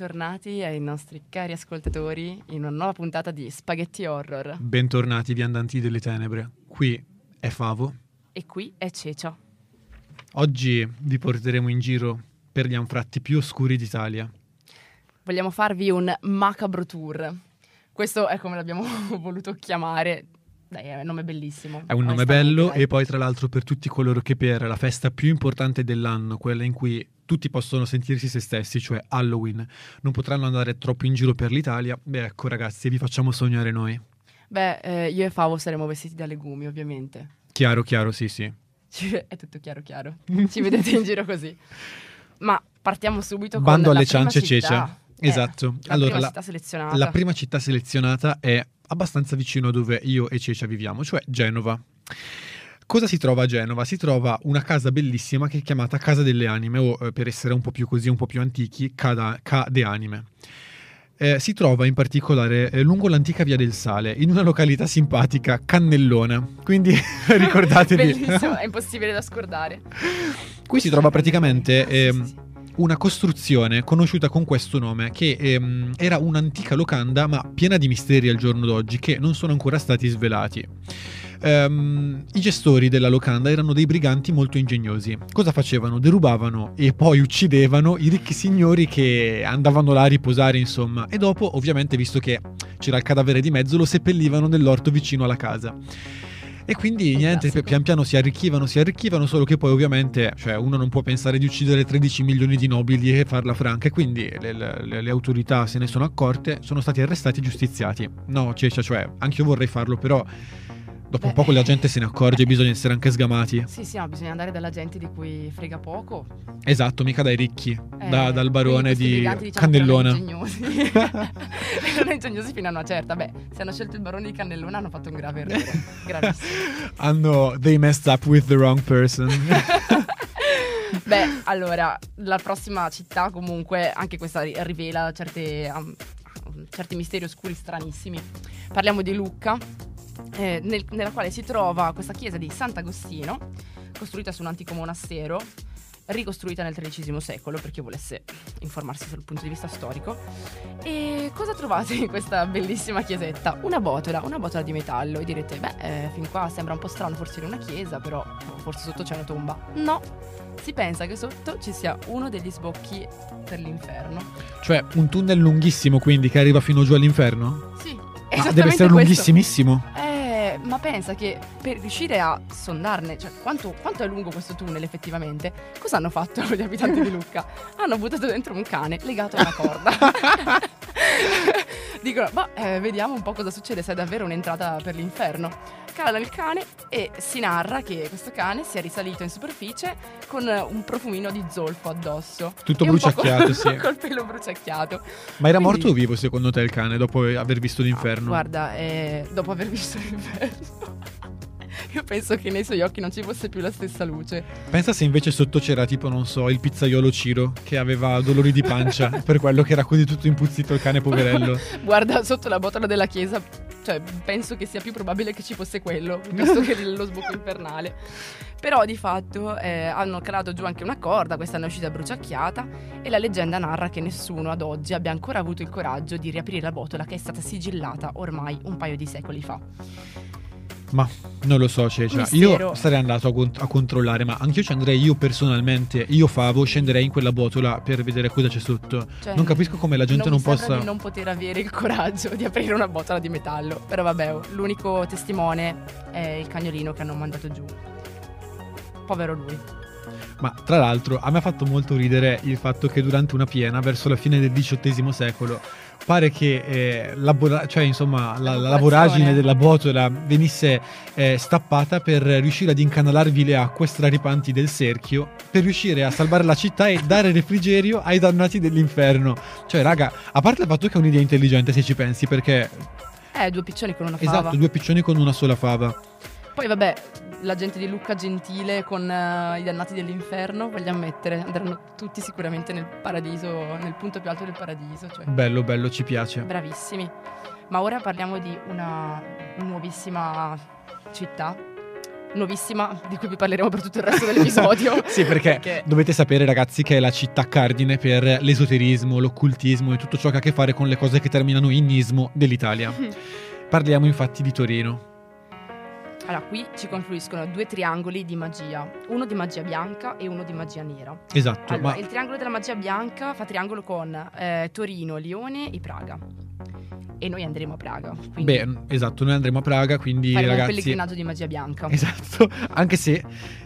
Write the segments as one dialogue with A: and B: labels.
A: bentornati ai nostri cari ascoltatori in una nuova puntata di Spaghetti Horror.
B: Bentornati viandanti delle tenebre. Qui è Favo.
A: E qui è Cecia.
B: Oggi vi porteremo in giro per gli anfratti più oscuri d'Italia.
A: Vogliamo farvi un macabro tour. Questo è come l'abbiamo voluto chiamare. Dai, è un nome bellissimo.
B: È un nome bello dai. e poi tra l'altro per tutti coloro che per la festa più importante dell'anno, quella in cui tutti possono sentirsi se stessi, cioè Halloween, non potranno andare troppo in giro per l'Italia, beh ecco ragazzi, vi facciamo sognare noi.
A: Beh, eh, io e Favo saremo vestiti da legumi, ovviamente.
B: Chiaro, chiaro, sì, sì.
A: è tutto chiaro, chiaro. Ci vedete in giro così. Ma partiamo subito
B: Bando
A: con
B: alle ciance
A: Cecia.
B: Eh, esatto.
A: La allora, prima la, città selezionata.
B: La prima città selezionata è abbastanza vicino a dove io e Cecia viviamo, cioè Genova. Cosa si trova a Genova? Si trova una casa bellissima che è chiamata Casa delle Anime, o eh, per essere un po' più così, un po' più antichi, Ca de Anime. Eh, si trova in particolare eh, lungo l'antica via del Sale, in una località simpatica, Cannellona. Quindi ricordatevi.
A: Bellissimo, è impossibile da scordare.
B: Qui si trova praticamente eh, una costruzione conosciuta con questo nome, che ehm, era un'antica locanda, ma piena di misteri al giorno d'oggi, che non sono ancora stati svelati. Um, I gestori della locanda erano dei briganti molto ingegnosi. Cosa facevano? Derubavano e poi uccidevano i ricchi signori che andavano là a riposare, insomma. E dopo, ovviamente, visto che c'era il cadavere di mezzo, lo seppellivano nell'orto vicino alla casa. E quindi niente, pian piano si arricchivano, si arricchivano, solo che poi ovviamente cioè, uno non può pensare di uccidere 13 milioni di nobili e farla franca. E quindi le, le, le, autorità se ne sono accorte, sono stati arrestati e giustiziati. No, cioè, cioè anche io vorrei farlo, però Dopo un po' la gente se ne accorge, bisogna essere anche sgamati.
A: Sì, sì, no, bisogna andare dalla gente di cui frega poco.
B: Esatto, mica dai ricchi, eh, da, dal barone di diciamo Cannellona.
A: Erano ingegnosi. erano ingegnosi fino a una certa. Beh, se hanno scelto il barone di Cannellona hanno fatto un grave errore. Gravissimo.
B: hanno, they messed up with the wrong person.
A: Beh, allora, la prossima città comunque, anche questa rivela certe, um, certi misteri oscuri stranissimi. Parliamo di Lucca eh, nel, nella quale si trova questa chiesa di Sant'Agostino, costruita su un antico monastero, ricostruita nel XIII secolo per chi volesse informarsi sul punto di vista storico. E cosa trovate in questa bellissima chiesetta? Una botola, una botola di metallo. E direte, beh, eh, fin qua sembra un po' strano, forse in una chiesa, però forse sotto c'è una tomba. No, si pensa che sotto ci sia uno degli sbocchi per l'inferno.
B: Cioè un tunnel lunghissimo quindi che arriva fino giù all'inferno?
A: Sì.
B: Ah, deve essere questo. lunghissimissimo.
A: Eh, ma pensa che per riuscire a sondarne, cioè quanto, quanto, è lungo questo tunnel effettivamente, cosa hanno fatto gli abitanti di Lucca? Hanno buttato dentro un cane legato a una corda. Dicono, ma eh, vediamo un po' cosa succede se è davvero un'entrata per l'inferno. Cala il cane e si narra che questo cane sia risalito in superficie con un profumino di zolfo addosso.
B: Tutto bruciacchiato, col, sì.
A: col pelo bruciacchiato.
B: Ma era Quindi, morto o vivo secondo te il cane dopo aver visto l'inferno?
A: No, guarda, eh, dopo aver visto l'inferno. Io penso che nei suoi occhi non ci fosse più la stessa luce.
B: Pensa se invece sotto c'era tipo, non so, il pizzaiolo Ciro che aveva dolori di pancia per quello che era così tutto impuzzito il cane poverello.
A: Guarda, sotto la botola della chiesa, cioè penso che sia più probabile che ci fosse quello, piuttosto che lo sbocco infernale. Però di fatto eh, hanno calato giù anche una corda, questa è uscita bruciacchiata e la leggenda narra che nessuno ad oggi abbia ancora avuto il coraggio di riaprire la botola che è stata sigillata ormai un paio di secoli fa.
B: Ma non lo so, Cecia. Io sarei andato a, cont- a, controllare, ma anche io ci andrei io personalmente. Io Favo scenderei in quella botola per vedere cosa c'è sotto. Cioè, non capisco come la gente non,
A: non
B: possa.
A: di non poter avere il coraggio di aprire una botola di metallo. Però vabbè, l'unico testimone è il cagnolino che hanno mandato giù. Povero lui.
B: Ma tra l'altro a me ha fatto molto ridere il fatto che durante una piena, verso la fine del XVIII secolo, pare che eh, la, cioè, insomma, la, la, voragine della botola venisse eh, stappata per riuscire ad incanalarvi le acque straripanti del cerchio, per riuscire a salvare la città e dare refrigerio ai dannati dell'inferno. Cioè, raga, a parte il fatto che è un'idea intelligente se ci pensi, perché...
A: Eh, due piccioni con una fava.
B: Esatto, due piccioni con una sola fava.
A: Poi vabbè, la gente di Lucca Gentile con uh, i dannati dell'inferno, voglio ammettere, andranno tutti sicuramente nel paradiso, nel punto più alto del paradiso. Cioè.
B: Bello, bello, ci piace.
A: Bravissimi. Ma ora parliamo di una nuovissima città nuovissima di cui vi parleremo per tutto il resto dell'episodio.
B: sì, perché,
A: Perché-
B: dovete sapere, ragazzi, che è la città cardine per l'esoterismo, l'occultismo e tutto ciò che ha a che fare con le cose che terminano in ismo dell'Italia. Parliamo infatti di Torino.
A: Allora, qui ci confluiscono due triangoli di magia, uno di magia bianca e uno di magia nera.
B: Esatto,
A: Allora,
B: ma
A: il triangolo della magia bianca fa triangolo con eh, Torino, Lione e Praga. E noi andremo a Praga.
B: Beh, esatto, noi andremo a Praga, quindi
A: faremo un
B: ragazzi
A: pellegrinaggio di magia bianca.
B: Esatto, anche se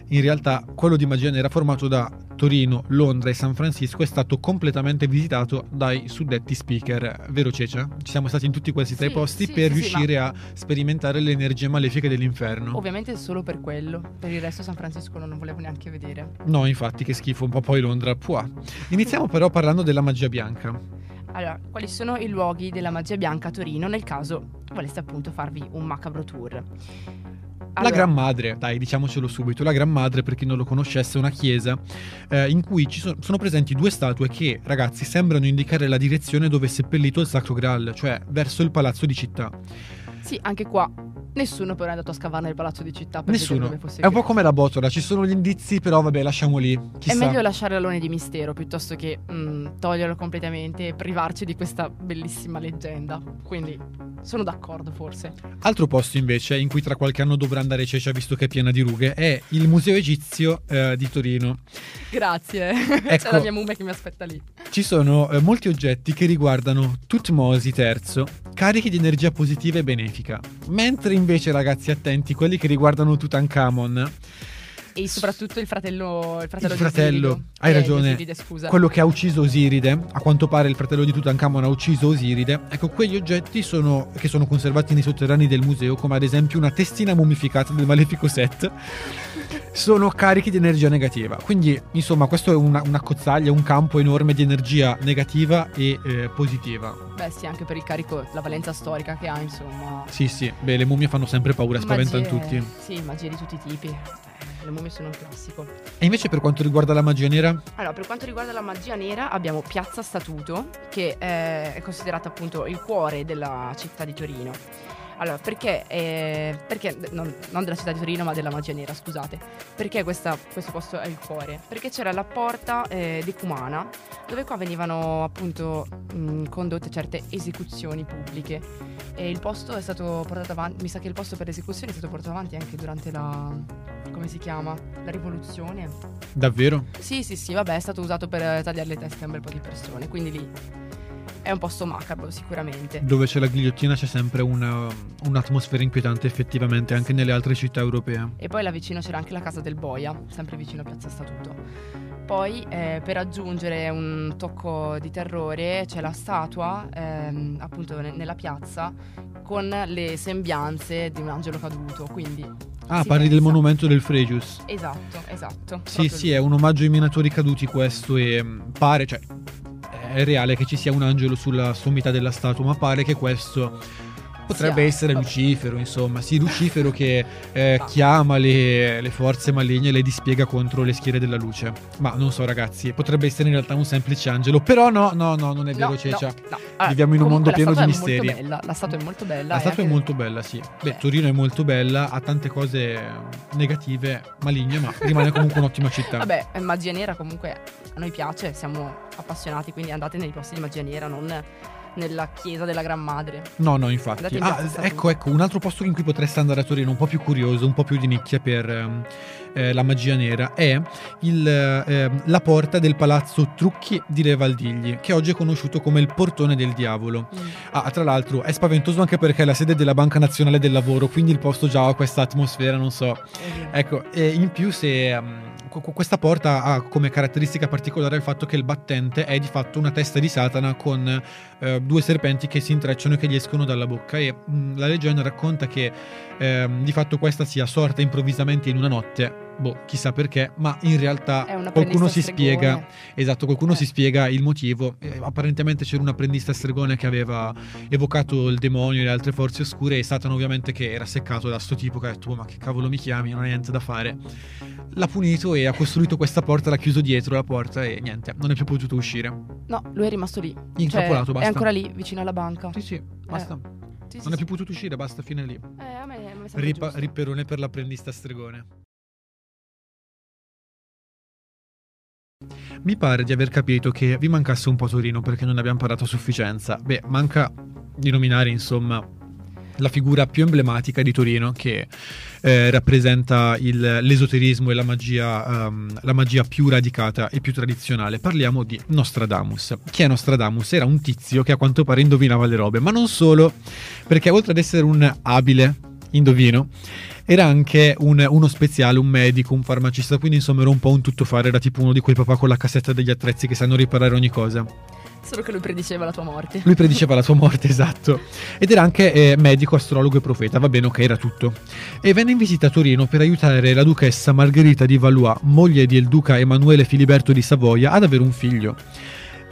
B: in realtà quello di magia nera formato da Torino, Londra e San Francisco è stato completamente visitato dai suddetti speaker, vero Cecia? Ci siamo stati in tutti questi tre
A: Sì,
B: posti
A: sì,
B: per
A: sì,
B: riuscire a sperimentare le energie malefiche dell'inferno.
A: Ovviamente solo per quello. Per il resto San Francisco non volevo neanche vedere.
B: No, infatti, che schifo, un po' poi Londra. Pua. Iniziamo però parlando della magia bianca.
A: Allora, quali sono i luoghi della magia bianca a Torino nel caso voleste appunto farvi un macabro tour?
B: la
A: Allora,
B: Gran Madre, dai, diciamocelo subito. La Gran Madre, per chi non lo conoscesse, è una chiesa eh, in cui ci sono, sono presenti due statue che, ragazzi, sembrano indicare la direzione dove è seppellito il Sacro Graal, cioè verso il palazzo di città.
A: Sì, anche qua nessuno però è andato a scavare nel palazzo di città per
B: Nessuno. È un po' come la botola, ci sono gli indizi, però vabbè, lasciamo lì.
A: È
B: Chissà.
A: meglio lasciare l'alone di mistero piuttosto che mm, toglierlo completamente e privarci di questa bellissima leggenda. Quindi sono d'accordo forse.
B: Altro posto invece in cui tra qualche anno dovrà andare Cecia visto che è piena di rughe è il Museo Egizio eh, di Torino.
A: Grazie.
B: Ecco.
A: C'è la mia mummia che mi aspetta lì.
B: Ci sono eh, molti oggetti che riguardano Tutmosi III, carichi di energia positiva e benefica, mentre invece ragazzi attenti quelli che riguardano Tutankhamon,
A: E soprattutto il fratello il fratello,
B: Il fratello,
A: Osiride.
B: hai
A: Eh,
B: ragione.
A: Osiride, scusa.
B: quello che ha ucciso Osiride, a quanto pare il fratello di Tutankhamon ha ucciso Osiride, ecco quegli oggetti sono, che sono conservati nei sotterranei del museo, come ad esempio una testina mummificata del malefico Set, sono carichi di energia negativa. Quindi, insomma, questo è una, una cozzaglia, un campo enorme di energia negativa e eh, positiva.
A: Beh sì, anche per il carico, la valenza storica che ha, insomma.
B: Sì, sì, beh, le mummie fanno sempre paura, spaventano
A: Magie-
B: tutti.
A: Sì, magie di tutti i tipi. Eh, Le mummie sono un classico.
B: E invece per quanto riguarda la magia nera,
A: Allora, per quanto riguarda la magia nera, abbiamo Piazza Statuto, che eh, è considerata appunto il cuore della città di Torino. Allora, perché, eh, perché non, non della città di Torino, ma della magia nera, scusate. Perché questa- questo posto è il cuore? Perché c'era la porta eh, decumana, dove qua venivano appunto mh, condotte certe esecuzioni pubbliche. E il posto è stato portato avanti, mi sa che il posto per le esecuzioni è stato portato avanti anche durante la. come si chiama? La rivoluzione.
B: davvero?
A: Sì, sì, sì, vabbè, è stato usato per eh, tagliare le teste a un bel po' di persone, quindi lì è un posto macabro sicuramente.
B: Dove c'è la ghigliottina c'è sempre una- un'atmosfera inquietante effettivamente anche nelle altre città europee.
A: E poi là vicino c'era anche la casa del Boia, sempre vicino a Piazza Statuto. Poi eh, per aggiungere un tocco di terrore c'è la statua ehm, appunto ne- nella piazza con le sembianze di un angelo caduto, quindi...
B: Ah, parli del
A: pensa-
B: monumento del Frejus.
A: Esatto, esatto.
B: Sì, sì,
A: lì.
B: è un omaggio ai minatori caduti questo e mm, pare, cioè, è reale che ci sia un angelo sulla sommità della statua, ma pare che questo potrebbe
A: Sia-
B: essere
A: vabbè.
B: Lucifero, insomma, sì, Lucifero che eh,
A: Ma-
B: chiama le, le forze maligne e le dispiega contro le schiere della luce. Ma non so ragazzi, potrebbe essere in realtà un semplice angelo, però no, no, no, non è vero
A: No,
B: Cecia.
A: no, no.
B: Viviamo in un mondo pieno di misteri.
A: bella, la statua è molto bella.
B: La statua è molto bella, sì. Beh,
A: Beh.
B: Torino è molto bella, ha tante cose negative, maligne, ma rimane comunque un'ottima città.
A: Vabbè, eh, magia nera comunque a noi piace, siamo appassionati, quindi andate nei posti di magia nera, non nella chiesa della Gran Madre.
B: No, no, infatti. Ah, ecco, ecco, un altro posto in cui potreste andare a Torino, un po' più curioso, un po' più di nicchia per ehm, eh, la magia nera, è il, ehm, la porta del palazzo Trucchi di Le Valdigli, che oggi è conosciuto come il portone del diavolo. Ah, tra l'altro è spaventoso anche perché è la sede della Banca Nazionale del Lavoro, quindi il posto già ha questa atmosfera, non so.
A: Oddio.
B: Ecco, e in più se um, questa porta ha come caratteristica particolare il fatto che il battente è di fatto una testa di Satana con eh, due serpenti che si intrecciano e che gli escono dalla bocca. E mh, la leggenda racconta che ehm, di fatto questa sia sorta improvvisamente in una notte, boh, chissà perché, ma in realtà qualcuno si
A: stregone.
B: spiega Esatto, qualcuno
A: Eh.
B: si spiega il motivo. Eh, apparentemente c'era un apprendista stregone che aveva evocato il demonio e le altre forze oscure e Satana ovviamente che era seccato da sto tipo che ha detto "Oh, ma che cavolo mi chiami, non hai niente da fare. L'ha punito e ha costruito questa porta, l'ha chiuso dietro la porta e niente, non è più potuto uscire.
A: No, lui è rimasto lì.
B: Intrappolato,
A: Cioè,
B: basta.
A: È ancora lì, vicino alla banca.
B: Sì, sì, basta.
A: Sì, sì,
B: non è più potuto uscire, basta, fine lì.
A: Eh, a me sembra
B: Ripa-
A: giusto.
B: ripperone per l'apprendista stregone. Mi pare di aver capito che vi mancasse un po' Torino perché non ne abbiamo parlato a sufficienza. Beh, manca di nominare insomma la figura più emblematica di Torino che eh, rappresenta il- l'esoterismo e la magia, ehm, la magia più radicata e più tradizionale. Parliamo di Nostradamus. Chi è Nostradamus? Era un tizio che a quanto pare indovinava le robe, ma non solo, perché oltre ad essere un abile indovino, era anche un- uno speciale, un medico, un farmacista, quindi insomma era un po' un tuttofare, era tipo uno di quei papà con la cassetta degli attrezzi che sanno riparare ogni cosa.
A: Solo che lui prediceva la tua morte.
B: Lui prediceva la sua morte, esatto. Ed era anche eh, medico, astrologo e profeta, va bene, ok, era tutto. E venne in visita a Torino per aiutare la duchessa Margherita di Valois, moglie del duca Emanuele Filiberto di Savoia, ad avere un figlio.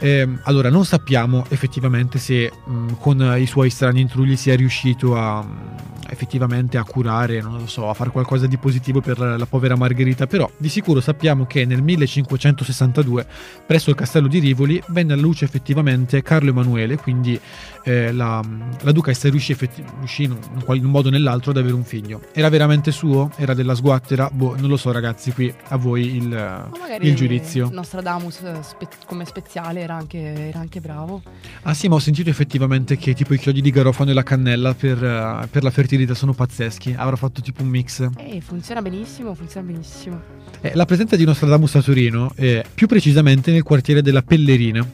B: Ehm, allora, non sappiamo effettivamente se mh, con i suoi strani intrugli sia riuscito a mh, effettivamente a curare, non lo so, a fare qualcosa di positivo per la, povera Margherita, però di sicuro sappiamo che nel 1562 presso il castello di Rivoli venne alla luce effettivamente Carlo Emanuele, quindi eh, la, la duchessa riuscì, effetti- riuscì in, un, in un modo o nell'altro ad avere un figlio. Era veramente suo? Era della sguattera? Boh, non lo so ragazzi, qui a voi il, il giudizio.
A: Nostradamus eh, spe- come speziale era anche, era anche bravo.
B: Ah sì, ma ho sentito effettivamente che tipo i chiodi di garofano e la cannella per, eh, per la fertilità sono pazzeschi. Avrà fatto tipo un mix.
A: E funziona benissimo, funziona benissimo.
B: Eh, la presenza di Nostradamus a Torino, eh, più precisamente nel quartiere della Pellerina,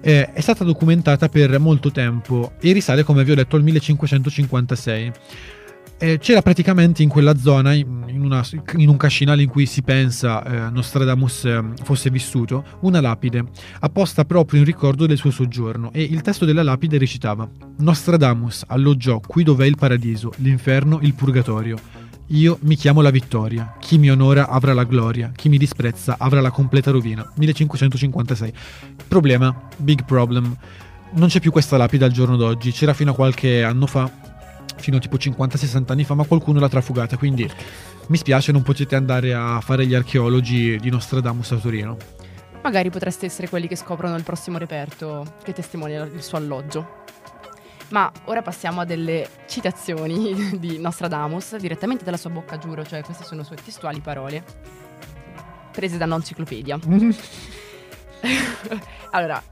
B: eh, è stata documentata per molto tempo e risale, come vi ho detto, al 1556. Eh, c'era praticamente in quella zona, in, una- in un cascinale in cui si pensa eh, Nostradamus eh, fosse vissuto, una lapide, apposta proprio in ricordo del suo soggiorno, e il testo della lapide recitava Nostradamus alloggiò qui dov'è il paradiso, l'inferno, il purgatorio. Io mi chiamo la vittoria, chi mi onora avrà la gloria, chi mi disprezza avrà la completa rovina. 1556. Problema, big problem. Non c'è più questa lapide al giorno d'oggi, c'era fino a qualche anno fa, fino a tipo 50-60 anni fa, ma qualcuno l'ha trafugata, quindi mi spiace non potete andare a fare gli archeologi di Nostradamus a Torino.
A: Magari potreste essere quelli che scoprono il prossimo reperto che testimonia il suo alloggio. Ma ora passiamo a delle citazioni di Nostradamus, direttamente dalla sua bocca, giuro, cioè queste sono sue testuali parole, prese da un'enciclopedia. allora,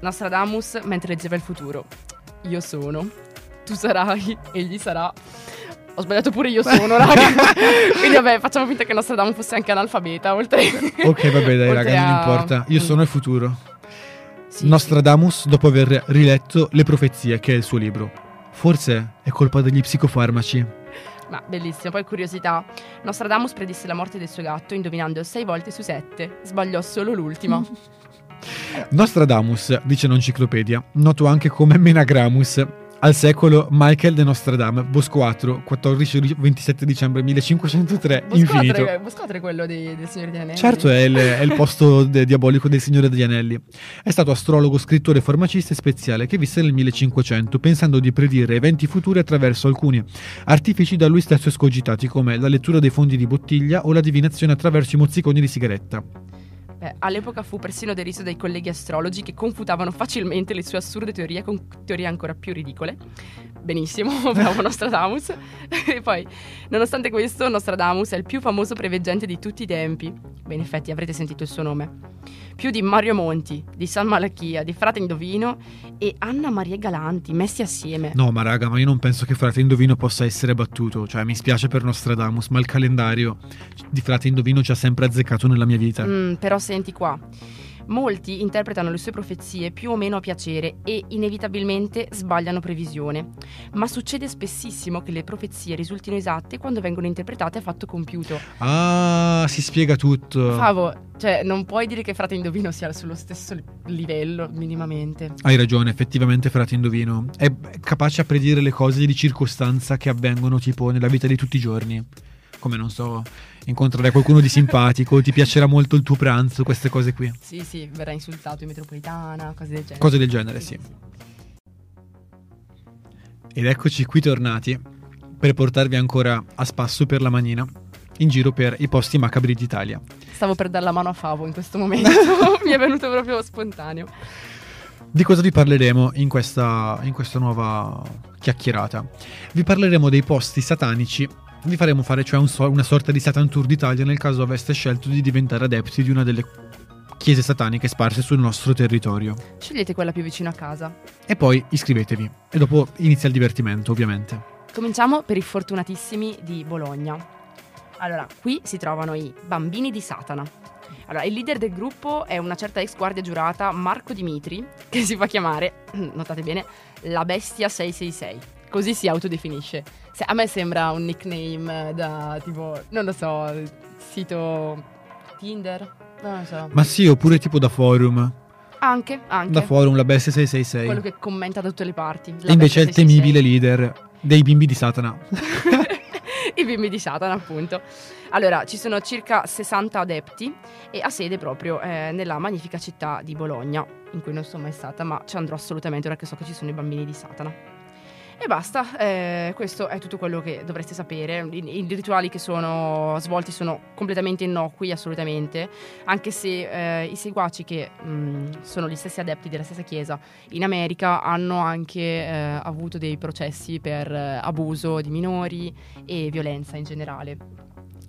A: Nostradamus mentre leggeva il futuro. Io sono, tu sarai, egli sarà. Ho sbagliato pure io sono, raga. Quindi vabbè, facciamo finta che Nostradamus fosse anche analfabeta, oltre
B: Ok, vabbè, dai, raga, non
A: a-
B: importa. Io sono il futuro.
A: Sì,
B: Nostradamus, dopo aver riletto Le profezie, che è il suo libro. Forse è colpa degli psicofarmaci.
A: Ma bellissimo, poi curiosità. Nostradamus predisse la morte del suo gatto indovinando 6 volte su 7. Sbagliò solo l'ultima.
B: Nostradamus, dice l'enciclopedia, noto anche come Menagramus, al secolo Michael de Nostradam, Bosquatro, 14-27 dicembre 1503, infinito.
A: Boscotre, Boscotre è quello dei- del Signore degli Anelli.
B: Certo, è il, è il posto de- diabolico del Signore degli Anelli. È stato astrologo, scrittore, farmacista e speziale che visse nel 1500, pensando di predire eventi futuri attraverso alcuni artifici da lui stesso escogitati, come la lettura dei fondi di bottiglia o la divinazione attraverso i mozziconi di sigaretta.
A: Beh, all'epoca fu persino deriso dai colleghi astrologi che confutavano facilmente le sue assurde teorie con teorie ancora più ridicole. Benissimo, bravo Nostradamus. e poi, nonostante questo, Nostradamus è il più famoso preveggente di tutti i tempi. Beh, in effetti avrete sentito il suo nome. Più di Mario Monti, di San Malachia, di Frate Indovino e Anna Maria Galanti, messi assieme.
B: No, ma raga, ma io non penso che Frate Indovino possa essere battuto. Cioè, mi spiace per Nostradamus, ma il calendario di Frate Indovino ci ha sempre azzeccato nella mia vita.
A: Mm, però senti qua. Molti interpretano le sue profezie più o meno a piacere e inevitabilmente sbagliano previsione. Ma succede spessissimo che le profezie risultino esatte quando vengono interpretate a fatto compiuto.
B: Ah, si spiega tutto.
A: Favo, cioè, non puoi dire che Frate Indovino sia sullo stesso livello, minimamente.
B: Hai ragione, effettivamente Frate Indovino è capace a predire le cose di circostanza che avvengono tipo nella vita di tutti i giorni. Come non so, incontrerai qualcuno di simpatico, ti piacerà molto il tuo pranzo, queste cose qui.
A: Sì, sì, verrà insultato in metropolitana, cose del genere.
B: Cose del genere, sì. Ed eccoci qui tornati per portarvi ancora a spasso per la manina in giro per i posti macabri d'Italia.
A: Stavo per dare la mano a Favo in questo momento, mi è venuto proprio spontaneo.
B: Di cosa vi parleremo in questa, in questa nuova chiacchierata? Vi parleremo dei posti satanici vi faremo fare cioè un so- una sorta di Satan Tour d'Italia nel caso aveste scelto di diventare adepti di una delle chiese sataniche sparse sul nostro territorio.
A: Scegliete quella più vicino a casa.
B: E poi iscrivetevi. E dopo inizia il divertimento, ovviamente.
A: Cominciamo per i fortunatissimi di Bologna. Allora, qui si trovano i bambini di Satana. Allora, il leader del gruppo è una certa ex guardia giurata Marco Dimitri, che si fa chiamare, notate bene, la bestia 666 così si autodefinisce. Se, a me sembra un nickname da tipo, non lo so, sito Tinder, non lo so.
B: Ma sì, oppure tipo da forum.
A: Anche, anche.
B: Da forum, la bestia 666.
A: Quello che commenta da tutte le parti.
B: E invece è il temibile leader dei bimbi di Satana.
A: I bimbi di Satana, appunto. Allora, ci sono circa 60 adepti e ha sede proprio eh, nella magnifica città di Bologna, in cui non sono mai stata, ma ci andrò assolutamente ora che so che ci sono i bambini di Satana. E basta, eh, questo è tutto quello che dovreste sapere. I, I, rituali che sono svolti sono completamente innocui, assolutamente, anche se eh, i seguaci che mh, mm, sono gli stessi adepti della stessa chiesa in America hanno anche eh, avuto dei processi per eh, abuso di minori e violenza in generale.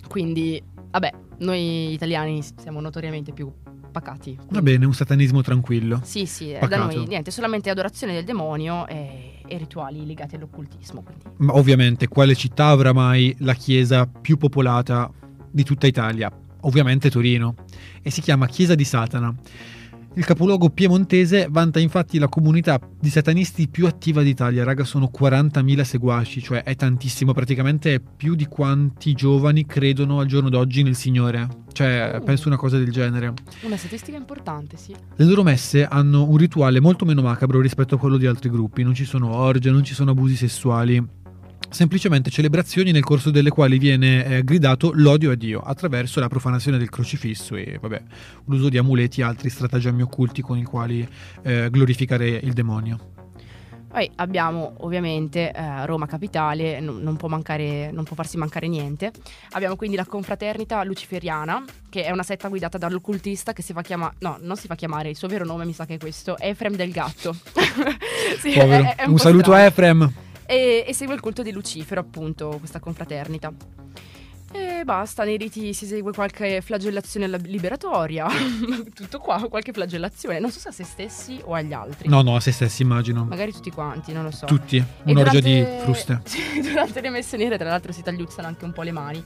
A: Quindi, vabbè, noi italiani siamo notoriamente più pacati.
B: Va bene, un satanismo tranquillo.
A: Sì, sì, Pacato. da noi niente, solamente adorazione del demonio e, e rituali legati all'occultismo. Quindi.
B: Ma ovviamente, quale città avrà mai la chiesa più popolata di tutta Italia? Ovviamente Torino. E si chiama Chiesa di Satana. Il capoluogo piemontese vanta infatti la comunità di satanisti più attiva d'Italia, raga, sono 40.000 seguaci, cioè è tantissimo, praticamente è più di quanti giovani credono al giorno d'oggi nel Signore. Cioè, uh. penso una cosa del genere.
A: Una statistica importante, sì.
B: Le loro messe hanno un rituale molto meno macabro rispetto a quello di altri gruppi, non ci sono orge, non ci sono abusi sessuali semplicemente celebrazioni nel corso delle quali viene eh, gridato l'odio a Dio attraverso la profanazione del crocifisso e vabbè, l'uso di amuleti e altri stratagemmi occulti con i quali eh, glorificare il demonio.
A: Poi abbiamo ovviamente eh, Roma Capitale, non, non, può mancare, non, può farsi mancare niente. Abbiamo quindi la confraternita luciferiana, che è una setta guidata dall'occultista che si fa chiamare, no, non si fa chiamare, il suo vero nome mi sa che è questo, Efrem del Gatto.
B: sì, è, è un, un saluto strano. a Efrem
A: e, e segue il culto di Lucifero, appunto, questa confraternita. E basta, nei riti si esegue qualche flagellazione liberatoria. Tutto qua, qualche flagellazione. Non so se a se stessi o agli altri.
B: No, no, a se stessi immagino.
A: Magari tutti quanti, non lo so.
B: Tutti, un'orgia di fruste.
A: durante le messe nere, tra l'altro, si tagliuzzano anche un po' le mani.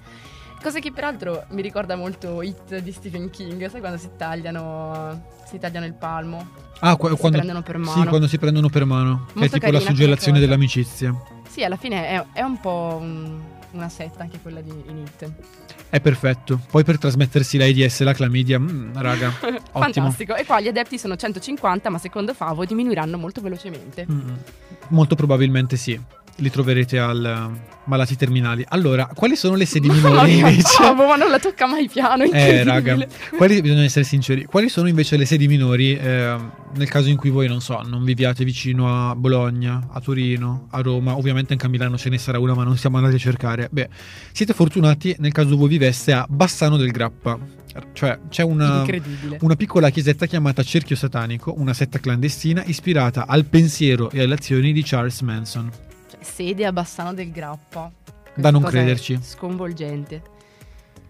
A: Cosa che peraltro mi ricorda molto Hit di Stephen King, sai quando si tagliano, si tagliano il palmo?
B: Ah, qu- quando, si prendono per mano. Sì, quando si prendono per mano. Molto è tipo la suggellazione dell'amicizia.
A: Sì, alla fine è, è un po' un, una setta anche quella di in Hit.
B: È perfetto. Poi per trasmettersi l'AIDS e la clamidia, mm, raga,
A: Fantastico. E qua gli adepti sono 150, ma secondo Favo diminuiranno molto velocemente.
B: Mm, molto probabilmente sì li troverete al eh, malati terminali. Allora, quali sono le sedi minori invece?
A: No, ma non la tocca mai piano.
B: Eh, raga, quali, bisogna essere sinceri. Quali sono invece le sedi minori eh, nel caso in cui voi, non so, non viviate vicino a Bologna, a Torino, a Roma? Ovviamente anche a Milano ce ne sarà una, ma non siamo andati a cercare. Beh, siete fortunati nel caso voi viveste a Bassano del Grappa. Cioè, c'è una, una piccola chiesetta chiamata Cerchio Satanico, una setta clandestina ispirata al pensiero e alle azioni di Charles Manson
A: sede a Bassano del Grappa.
B: Questa da non crederci.
A: Sconvolgente.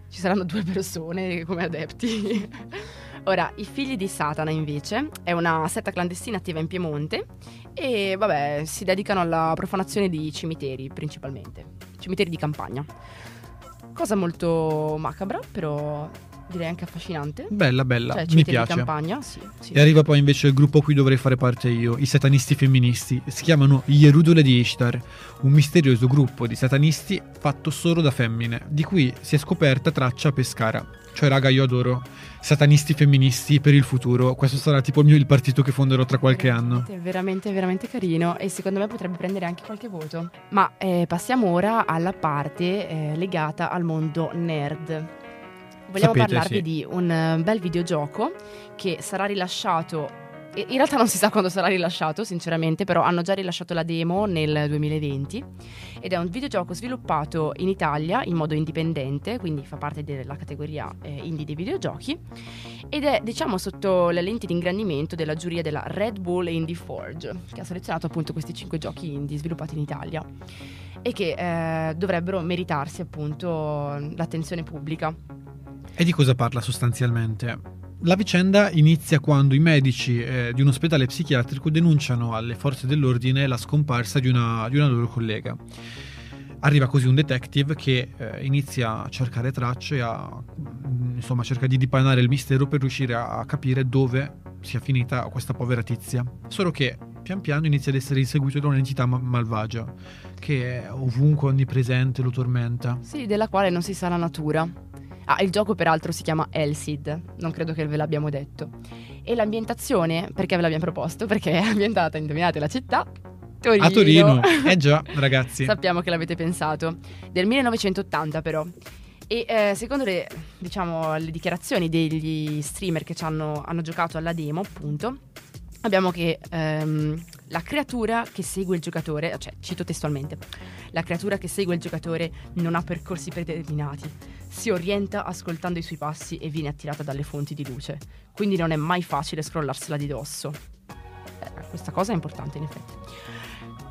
A: Ci saranno due persone come adepti. Ora, i figli di Satana invece è una setta clandestina attiva in Piemonte e vabbè, si dedicano alla profanazione di cimiteri principalmente, cimiteri di campagna. Cosa molto macabra, però direi anche affascinante.
B: Bella, bella, cioè, mi piace.
A: campagna, sì, sì.
B: E arriva poi invece il gruppo a cui dovrei fare parte io, i satanisti femministi. Si chiamano gli Erudole di Ishtar, un misterioso gruppo di satanisti fatto solo da femmine, di cui si è scoperta traccia a Pescara. Cioè, raga, io adoro satanisti femministi per il futuro. Questo sarà tipo il mio il partito che fonderò tra qualche anno.
A: Veramente, veramente carino e secondo me potrebbe prendere anche qualche voto. Ma eh, passiamo ora alla parte eh, legata al mondo nerd vogliamo
B: Sapete,
A: parlarvi
B: sì.
A: di un eh, bel videogioco che sarà rilasciato in realtà non si sa quando sarà rilasciato, sinceramente, però hanno già rilasciato la demo nel 2020 ed è un videogioco sviluppato in Italia in modo indipendente, quindi fa parte della categoria eh, indie dei videogiochi ed è diciamo sotto le lenti di ingrandimento della giuria della Red Bull Indie Forge, che ha selezionato appunto questi cinque giochi indie sviluppati in Italia e che eh, dovrebbero meritarsi appunto l'attenzione pubblica.
B: E di cosa parla sostanzialmente? La vicenda inizia quando i medici eh, di un ospedale psichiatrico denunciano alle forze dell'ordine la scomparsa di una, di una loro collega. Arriva così un detective che eh, inizia a cercare tracce, a, mm, insomma cerca di dipanare il mistero per riuscire a capire dove sia finita questa povera tizia. Solo che pian piano inizia ad essere inseguito da un'entità ma- malvagia che è ovunque onnipresente, lo tormenta.
A: Sì, della quale non si sa la natura. Ah, il gioco peraltro si chiama Elsid, non credo che ve l'abbiamo detto. E l'ambientazione, perché ve l'abbiamo proposto? Perché è ambientata, indovinate la città, Torino.
B: A Torino, eh già, ragazzi.
A: Sappiamo che l'avete pensato. Del 1980 però. E eh, secondo le, diciamo, le, dichiarazioni degli streamer che hanno, hanno, giocato alla demo, appunto, abbiamo che ehm, la creatura che segue il giocatore, cioè cito testualmente, la creatura che segue il giocatore non ha percorsi predeterminati si orienta ascoltando i suoi passi e viene attirata dalle fonti di luce. Quindi non è mai facile scrollarsela di dosso. Eh, questa cosa è importante in effetti.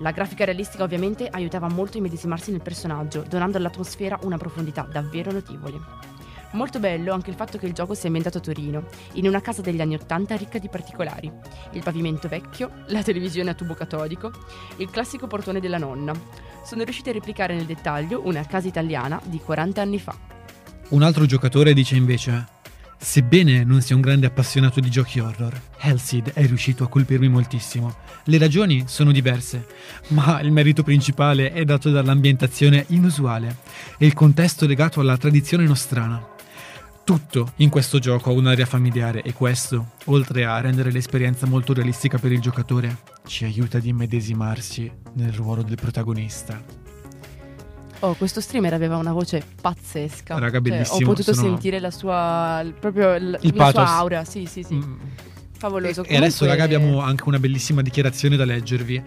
A: La grafica realistica ovviamente aiutava molto a immedesimarsi nel personaggio, donando all'atmosfera una profondità davvero notevole. Molto bello anche il fatto che il gioco sia ambientato a Torino, in una casa degli anni Ottanta ricca di particolari. Il pavimento vecchio, la televisione a tubo catodico, il classico portone della nonna. Sono riusciti a replicare nel dettaglio una casa italiana di 40 anni fa.
B: Un altro giocatore dice invece: Sebbene non sia un grande appassionato di giochi horror, Hellseed è riuscito a colpirmi moltissimo. Le ragioni sono diverse, ma il merito principale è dato dall'ambientazione inusuale e il contesto legato alla tradizione nostrana. Tutto in questo gioco ha un'area familiare e questo, oltre a rendere l'esperienza molto realistica per il giocatore, ci aiuta ad immedesimarsi nel ruolo del protagonista.
A: Oh, questo streamer aveva una voce pazzesca.
B: Raga, bellissimo.
A: Cioè, ho potuto
B: sono...
A: sentire la sua. proprio l-
B: il
A: la
B: sua
A: aura. Sì, sì, sì. Mm. Favoloso.
B: E adesso, raga, abbiamo anche una bellissima dichiarazione da leggervi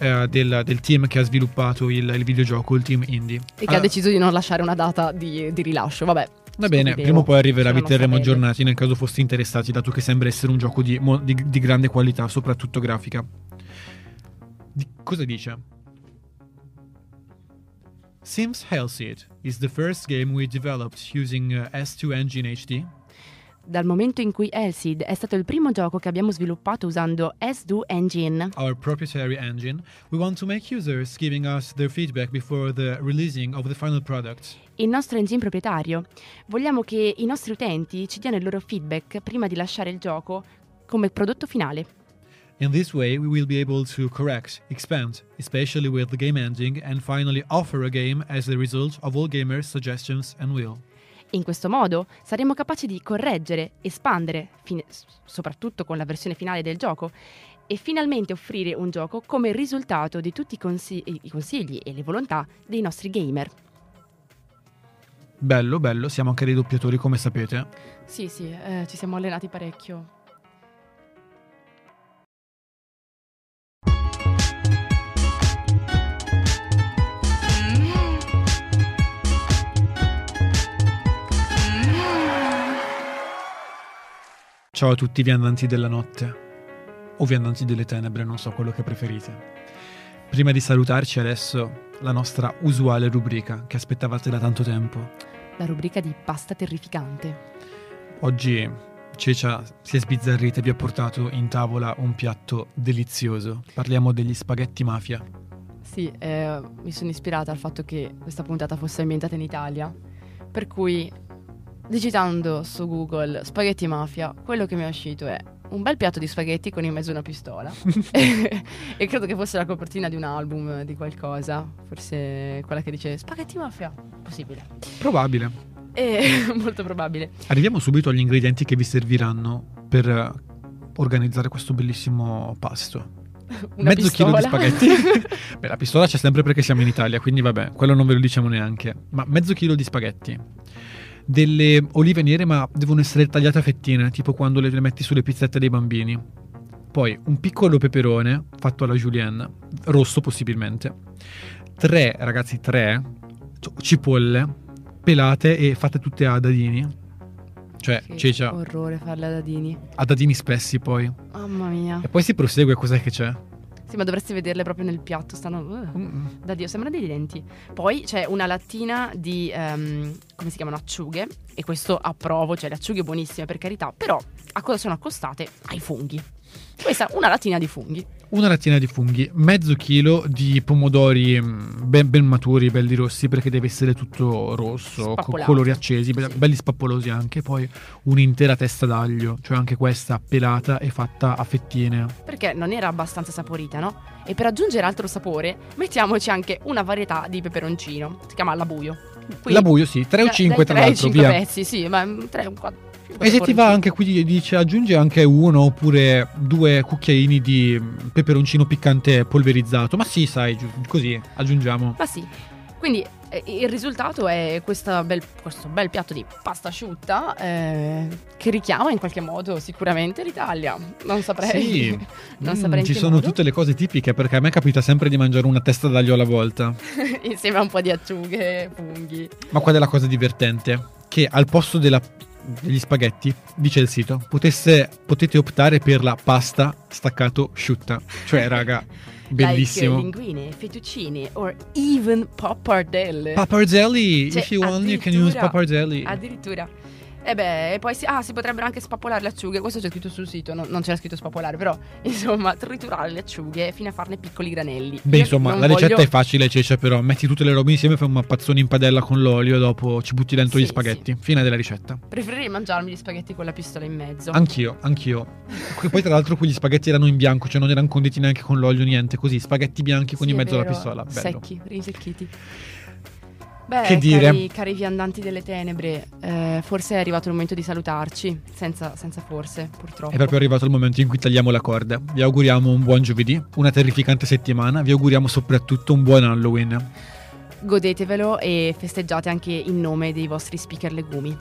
B: eh, del, del, team che ha sviluppato il, il, videogioco, il team indie.
A: E che ah. ha deciso di non lasciare una data di, di rilascio. Vabbè.
B: Va bene, video, prima o poi arriverà, vi terremo aggiornati nel caso foste interessati, dato che sembra essere un gioco di, di, di grande qualità, soprattutto grafica. Di, cosa dice? Sims Hellseed is the first game we developed using uh, S2 Engine HD.
A: Dal momento in cui Hellseed è stato il primo gioco che abbiamo sviluppato usando S2 Engine,
B: our proprietary engine, we want to make users giving us their feedback before the releasing of the final product.
A: Il nostro engine proprietario. Vogliamo che i nostri utenti ci diano il loro feedback prima di lasciare il gioco come prodotto finale.
B: In this way, we will be able to correct, expand, especially with the game ending, and finally offer a game as the result of all gamers' suggestions and will.
A: In questo modo saremo capaci di correggere, espandere, fine, soprattutto con la versione finale del gioco, e finalmente offrire un gioco come risultato di tutti i, consigli, i consigli e le volontà dei nostri gamer.
B: Bello, bello, siamo anche dei doppiatori come sapete.
A: Sì, sì, eh, ci siamo allenati parecchio.
B: Ciao a tutti viandanti della notte, o viandanti delle tenebre, non so quello che preferite. Prima di salutarci adesso la nostra usuale rubrica che aspettavate da tanto tempo.
A: La rubrica di pasta terrificante.
B: Oggi Cecia si è sbizzarrita e vi ha portato in tavola un piatto delizioso. Parliamo degli spaghetti mafia.
A: Sì, eh, mi sono ispirata al fatto che questa puntata fosse ambientata in Italia, per cui digitando su Google spaghetti mafia, quello che mi è uscito è un bel piatto di spaghetti con in mezzo una pistola. e credo che fosse la copertina di un album di qualcosa. Forse quella che dice spaghetti mafia. Possibile.
B: Probabile.
A: E, molto probabile.
B: Arriviamo subito agli ingredienti che vi serviranno per organizzare questo bellissimo pasto.
A: Una
B: Mezzo
A: pistola.
B: chilo di spaghetti. Beh, la pistola c'è sempre perché siamo in Italia, quindi vabbè, quello non ve lo diciamo neanche. Ma mezzo chilo di spaghetti delle olive nere, ma devono essere tagliate a fettine, tipo quando le metti sulle pizzette dei bambini. poi un piccolo peperone fatto alla julienne, rosso possibilmente, tre, ragazzi, tre cipolle pelate e fatte tutte a dadini. Cioè,
A: Che
B: Cecia,
A: orrore farle a dadini.
B: a dadini spessi poi.
A: Mamma mia.
B: E poi si prosegue, cos'è che c'è?
A: Sì, ma dovresti vederle proprio nel piatto, stanno... uh, da Dio, sembrano dei denti. Poi c'è una lattina di, ehm, come si chiamano, acciughe. E questo approvo, cioè le acciughe buonissime per carità. Però a cosa sono accostate? Ai funghi. Questa una lattina di funghi.
B: Una lattina di funghi, mezzo chilo di pomodori mm, ben, ben maturi, belli rossi, perché deve essere tutto rosso, co-
A: Spappolato.
B: colori accesi, be-
A: Sì.
B: belli spappolosi anche. Poi un'intera testa d'aglio, cioè anche questa pelata e fatta a fettine.
A: Perché non era abbastanza saporita, no? E per aggiungere altro sapore, mettiamoci anche una varietà di peperoncino. Si chiama la buio.
B: La buio, sì, 3 o 5 tra
A: Tre o
B: l'altro,
A: 5
B: via.
A: pezzi, sì, ma 3 o 4.
B: E se ti va anche qui dice aggiunge anche uno oppure due cucchiaini di peperoncino piccante polverizzato. Ma sì, sai, così aggiungiamo.
A: Ma sì. Quindi eh, il risultato è bel- questo bel piatto di pasta asciutta eh, che richiama in qualche modo sicuramente l'Italia. Non saprei.
B: Sì,
A: non
B: Mm,
A: saprei
B: ci sono
A: modo.
B: tutte le cose tipiche perché a me capita sempre di mangiare una testa d'aglio alla volta.
A: Insieme a un po' di acciughe, funghi.
B: Ma qual è la cosa divertente? Che al posto della- degli spaghetti, dice il sito, potesse- potete optare per la pasta staccato asciutta. Cioè, raga, bellissimo.
A: Like linguine, fettuccine or even pappardelle.
B: Pappardelle,
A: Cioè,
B: if you want you can use pappardelle.
A: Addirittura. E beh, e poi si, ah, si potrebbero anche spappolare le acciughe. Questo c'è scritto sul sito, no- non c'era scritto spappolare, però insomma, triturare le acciughe fino a farne piccoli granelli.
B: Beh,
A: Io
B: insomma, la ricetta
A: voglio-
B: è facile, Ceccia, però metti tutte le robe insieme, fai un mappazzone in padella con l'olio e dopo ci butti dentro
A: Sì,
B: gli spaghetti. Fine della ricetta.
A: Preferirei mangiarmi gli spaghetti con la pistola in mezzo.
B: Anch'io, anch'io. Poi tra l'altro quegli spaghetti erano in bianco, cioè non erano conditi neanche con l'olio, niente, così, spaghetti bianchi con
A: Sì,
B: in mezzo alla
A: vero,
B: pistola. Bello.
A: Secchi, risecchiti. Beh,
B: Che dire?
A: Cari, cari viandanti delle tenebre, eh, forse è arrivato il momento di salutarci. Senza, senza forse, purtroppo.
B: È proprio arrivato il momento in cui tagliamo la corda. Vi auguriamo un buon giovedì, una terrificante settimana, vi auguriamo soprattutto un buon Halloween.
A: Godetevelo e festeggiate anche in nome dei vostri speaker legumi.